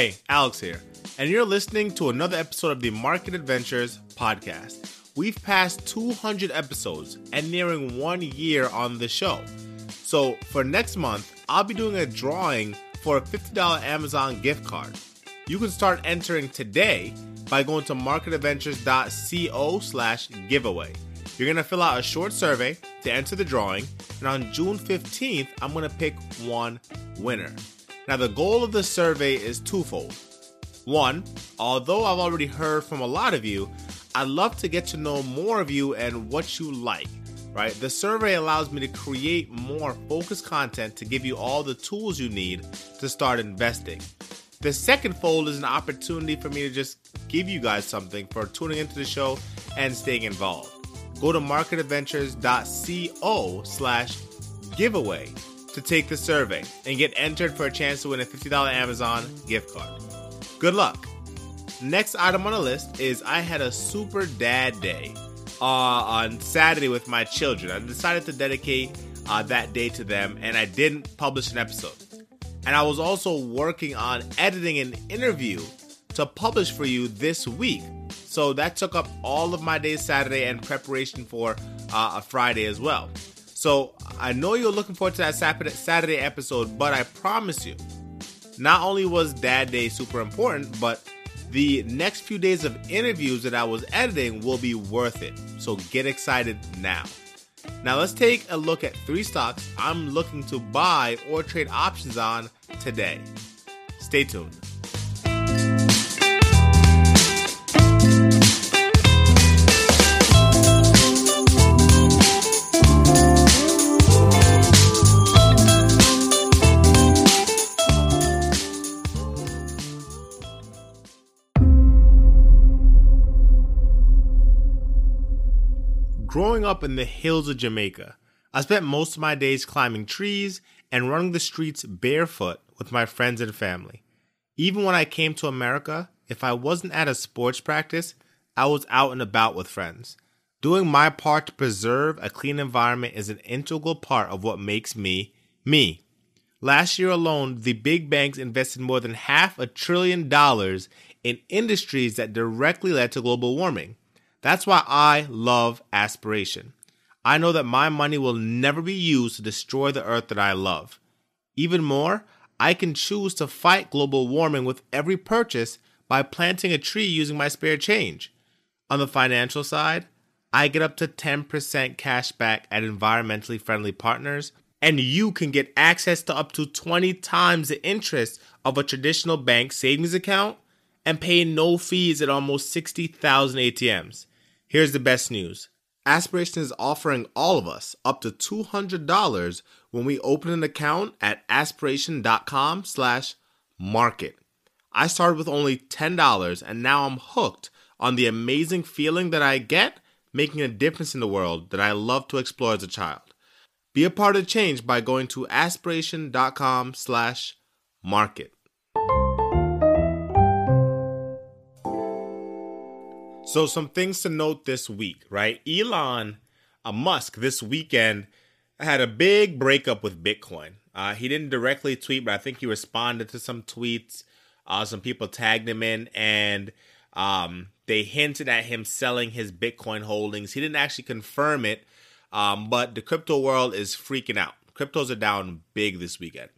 Hey, Alex here, and you're listening to another episode of the Market Adventures podcast. We've passed 200 episodes and nearing one year on the show. So, for next month, I'll be doing a drawing for a $50 Amazon gift card. You can start entering today by going to marketadventures.co slash giveaway. You're going to fill out a short survey to enter the drawing, and on June 15th, I'm going to pick one winner. Now, the goal of the survey is twofold. One, although I've already heard from a lot of you, I'd love to get to know more of you and what you like, right? The survey allows me to create more focused content to give you all the tools you need to start investing. The second fold is an opportunity for me to just give you guys something for tuning into the show and staying involved. Go to marketadventures.co slash giveaway to take the survey and get entered for a chance to win a $50 Amazon gift card. Good luck. Next item on the list is I had a super dad day uh, on Saturday with my children. I decided to dedicate uh, that day to them and I didn't publish an episode. And I was also working on editing an interview to publish for you this week. So that took up all of my day Saturday and preparation for uh, a Friday as well. So I know you're looking forward to that Saturday episode, but I promise you, not only was Dad Day super important, but the next few days of interviews that I was editing will be worth it. So get excited now. Now let's take a look at three stocks I'm looking to buy or trade options on today. Stay tuned. Growing up in the hills of Jamaica, I spent most of my days climbing trees and running the streets barefoot with my friends and family. Even when I came to America, if I wasn't at a sports practice, I was out and about with friends. Doing my part to preserve a clean environment is an integral part of what makes me me. Last year alone, the big banks invested more than half a trillion dollars in industries that directly led to global warming. That's why I love aspiration. I know that my money will never be used to destroy the earth that I love. Even more, I can choose to fight global warming with every purchase by planting a tree using my spare change. On the financial side, I get up to 10% cash back at environmentally friendly partners, and you can get access to up to 20 times the interest of a traditional bank savings account and pay no fees at almost 60,000 ATMs. Here's the best news. Aspiration is offering all of us up to $200 when we open an account at aspiration.com slash market. I started with only $10 and now I'm hooked on the amazing feeling that I get making a difference in the world that I love to explore as a child. Be a part of change by going to aspiration.com slash market. So, some things to note this week, right? Elon uh, Musk this weekend had a big breakup with Bitcoin. Uh, he didn't directly tweet, but I think he responded to some tweets. Uh, some people tagged him in, and um, they hinted at him selling his Bitcoin holdings. He didn't actually confirm it, um, but the crypto world is freaking out. Cryptos are down big this weekend.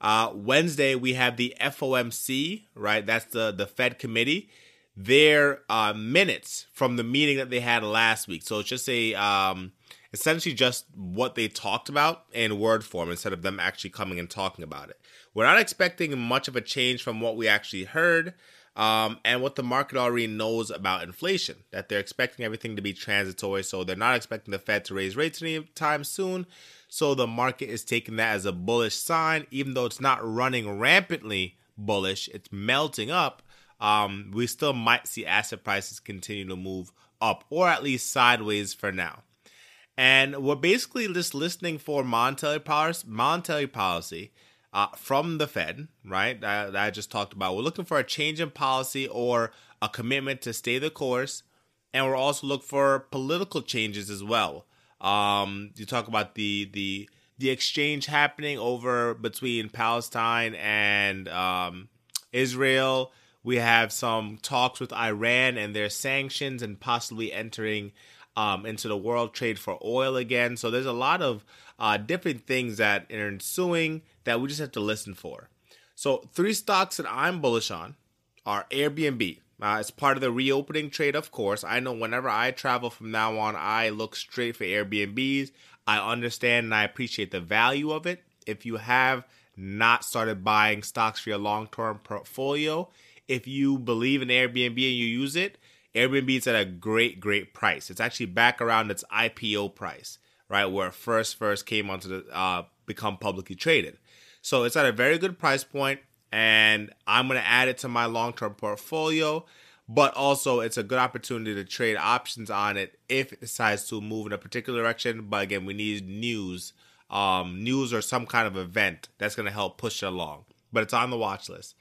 Uh, Wednesday, we have the FOMC, right? That's the, the Fed committee their uh, minutes from the meeting that they had last week. So it's just a um, essentially just what they talked about in word form instead of them actually coming and talking about it. We're not expecting much of a change from what we actually heard. Um, and what the market already knows about inflation, that they're expecting everything to be transitory, so they're not expecting the Fed to raise rates anytime soon. So the market is taking that as a bullish sign, even though it's not running rampantly bullish, it's melting up um, we still might see asset prices continue to move up or at least sideways for now. And we're basically just listening for monetary policy, monetary policy uh, from the Fed, right? That, that I just talked about. We're looking for a change in policy or a commitment to stay the course, and we're also looking for political changes as well. Um, you talk about the the the exchange happening over between Palestine and um, Israel. We have some talks with Iran and their sanctions and possibly entering um, into the world trade for oil again. So there's a lot of uh, different things that are ensuing that we just have to listen for. So three stocks that I'm bullish on are Airbnb. Uh, it's part of the reopening trade, of course. I know whenever I travel from now on, I look straight for Airbnbs. I understand and I appreciate the value of it. If you have not started buying stocks for your long term portfolio, if you believe in Airbnb and you use it, Airbnb is at a great, great price. It's actually back around its IPO price, right, where it first first came onto the uh, become publicly traded. So it's at a very good price point, and I'm going to add it to my long term portfolio. But also, it's a good opportunity to trade options on it if it decides to move in a particular direction. But again, we need news, um, news or some kind of event that's going to help push it along. But it's on the watch list.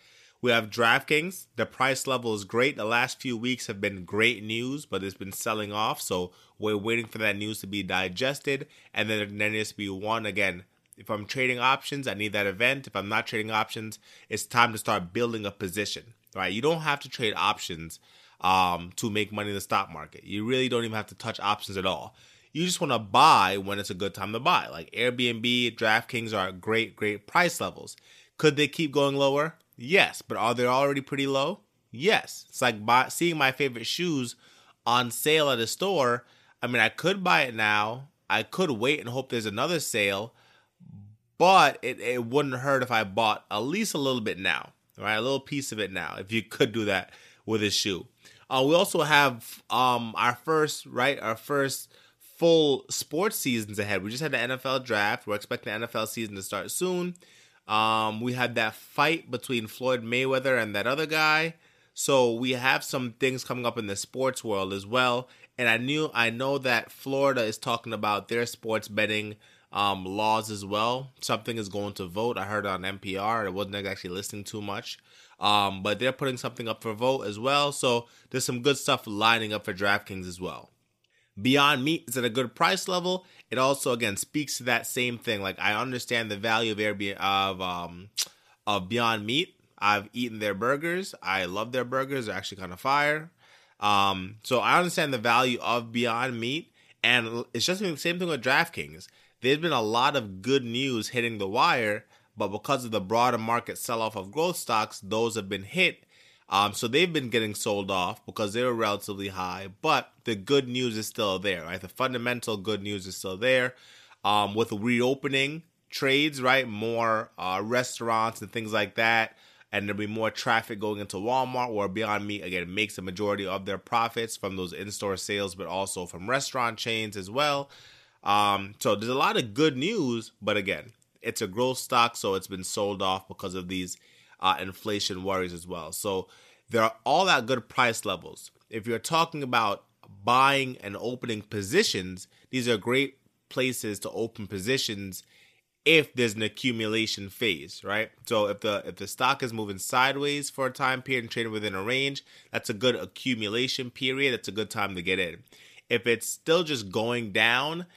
We have DraftKings. The price level is great. The last few weeks have been great news, but it's been selling off. So we're waiting for that news to be digested. And then there needs to be one again. If I'm trading options, I need that event. If I'm not trading options, it's time to start building a position. Right? You don't have to trade options um, to make money in the stock market. You really don't even have to touch options at all. You just want to buy when it's a good time to buy. Like Airbnb, DraftKings are great, great price levels. Could they keep going lower? Yes, but are they already pretty low? Yes. It's like buy, seeing my favorite shoes on sale at a store. I mean, I could buy it now. I could wait and hope there's another sale, but it, it wouldn't hurt if I bought at least a little bit now, right? A little piece of it now, if you could do that with a shoe. Uh, we also have um, our first, right, our first full sports seasons ahead. We just had the NFL draft. We're expecting the NFL season to start soon. Um, we had that fight between Floyd Mayweather and that other guy. So we have some things coming up in the sports world as well. And I knew I know that Florida is talking about their sports betting um, laws as well. Something is going to vote. I heard on NPR. I wasn't actually listening too much. Um, but they're putting something up for vote as well. So there's some good stuff lining up for DraftKings as well. Beyond Meat is at a good price level. It also again speaks to that same thing. Like I understand the value of Airbnb of um of Beyond Meat. I've eaten their burgers. I love their burgers. They're actually kind of fire. Um, so I understand the value of Beyond Meat, and it's just the same thing with DraftKings. There's been a lot of good news hitting the wire, but because of the broader market sell off of growth stocks, those have been hit um, so they've been getting sold off because they were relatively high, but the good news is still there, right? The fundamental good news is still there. Um, with reopening trades, right? More uh, restaurants and things like that, and there'll be more traffic going into Walmart, where Beyond Meat again makes the majority of their profits from those in-store sales, but also from restaurant chains as well. Um, so there's a lot of good news, but again, it's a growth stock, so it's been sold off because of these uh, inflation worries as well. So there are all that good price levels. If you're talking about buying and opening positions, these are great places to open positions if there's an accumulation phase, right? So if the if the stock is moving sideways for a time period and trading within a range, that's a good accumulation period. That's a good time to get in. If it's still just going down,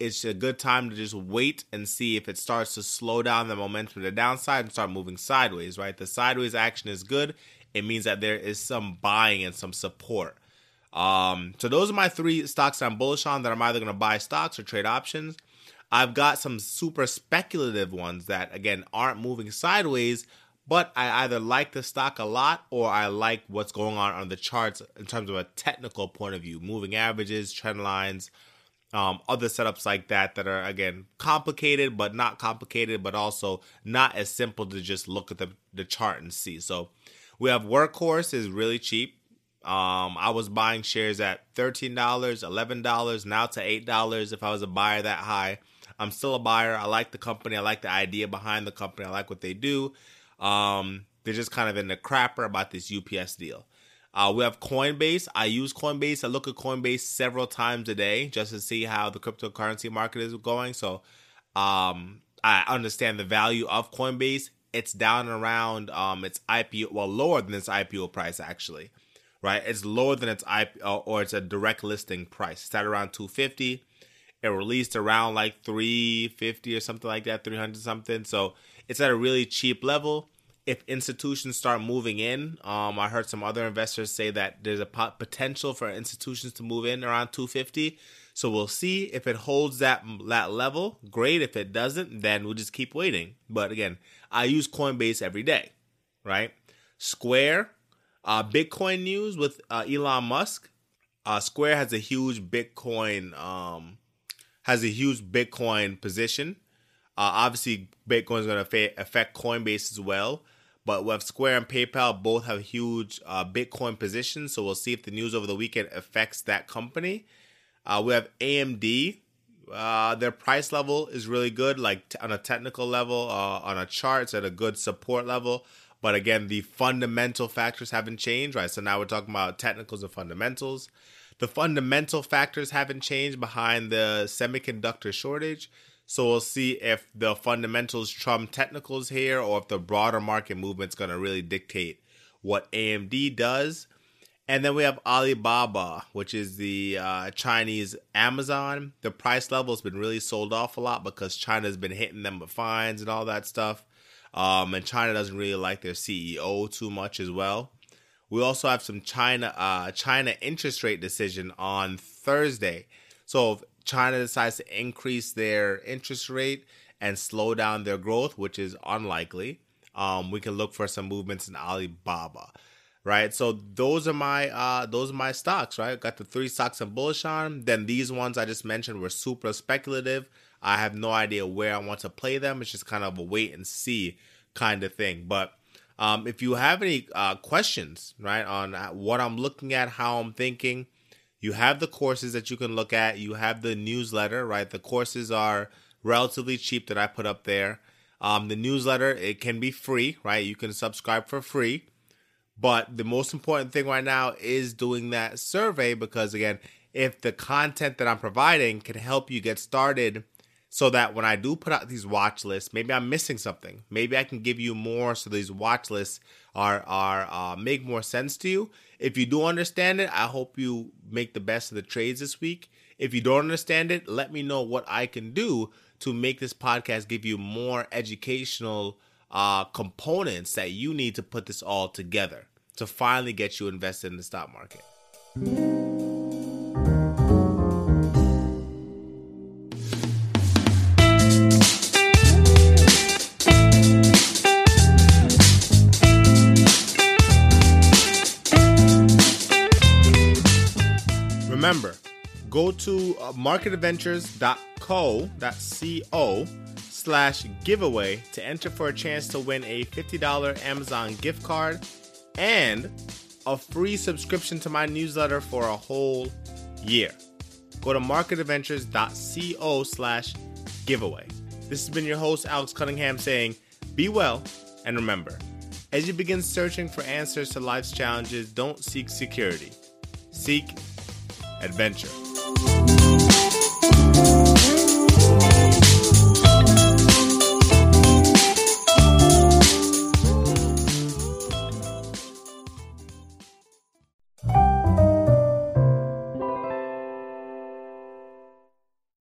it's a good time to just wait and see if it starts to slow down the momentum to the downside and start moving sideways, right? The sideways action is good. It means that there is some buying and some support. Um, so those are my three stocks I'm bullish on that I'm either going to buy stocks or trade options. I've got some super speculative ones that again aren't moving sideways, but I either like the stock a lot or I like what's going on on the charts in terms of a technical point of view, moving averages, trend lines, um, other setups like that that are again complicated but not complicated but also not as simple to just look at the, the chart and see. So we have Workhorse is really cheap. Um, i was buying shares at $13 $11 now to $8 if i was a buyer that high. I'm still a buyer. I like the company. I like the idea behind the company. I like what they do. Um, they're just kind of in the crapper about this UPS deal uh, we have Coinbase. I use Coinbase. I look at Coinbase several times a day just to see how the cryptocurrency market is going. So um, I understand the value of Coinbase. It's down around um, its IPO, well, lower than its IPO price actually, right? It's lower than its IPO, or it's a direct listing price. It's at around 250. It released around like 350 or something like that, 300 something. So it's at a really cheap level if institutions start moving in. Um, I heard some other investors say that there's a potential for institutions to move in around 250. So we'll see if it holds that that level. Great. If it doesn't, then we'll just keep waiting. But again, I use Coinbase every day, right? Square, uh, Bitcoin news with uh, Elon Musk. Uh, Square has a huge Bitcoin um, has a huge Bitcoin position. Uh, obviously, Bitcoin is going to affect Coinbase as well. But with Square and PayPal, both have huge uh, Bitcoin positions. So we'll see if the news over the weekend affects that company. Uh, we have AMD. Uh, their price level is really good, like t- on a technical level, uh, on a chart, it's at a good support level. But again, the fundamental factors haven't changed, right? So now we're talking about technicals and fundamentals. The fundamental factors haven't changed behind the semiconductor shortage. So we'll see if the fundamentals trump technicals here or if the broader market movement's going to really dictate what AMD does. And then we have Alibaba, which is the uh, Chinese Amazon. The price level has been really sold off a lot because China's been hitting them with fines and all that stuff. Um, and China doesn't really like their CEO too much as well. We also have some China uh, China interest rate decision on Thursday. So if China decides to increase their interest rate and slow down their growth, which is unlikely, um, we can look for some movements in Alibaba. Right, so those are my uh, those are my stocks. Right, got the three stocks I'm bullish on. Then these ones I just mentioned were super speculative. I have no idea where I want to play them. It's just kind of a wait and see kind of thing. But um, if you have any uh, questions, right, on what I'm looking at, how I'm thinking, you have the courses that you can look at. You have the newsletter, right? The courses are relatively cheap that I put up there. Um, the newsletter, it can be free, right? You can subscribe for free. But the most important thing right now is doing that survey because, again, if the content that I'm providing can help you get started so that when I do put out these watch lists, maybe I'm missing something. Maybe I can give you more so these watch lists are are uh, make more sense to you. If you do understand it, I hope you make the best of the trades this week. If you don't understand it, let me know what I can do to make this podcast give you more educational uh, components that you need to put this all together to finally get you invested in the stock market. Remember, go to uh, marketadventures.co, that's C-O, slash giveaway to enter for a chance to win a $50 Amazon gift card and a free subscription to my newsletter for a whole year. Go to marketadventures.co slash giveaway. This has been your host, Alex Cunningham, saying, Be well, and remember, as you begin searching for answers to life's challenges, don't seek security. Seek adventure.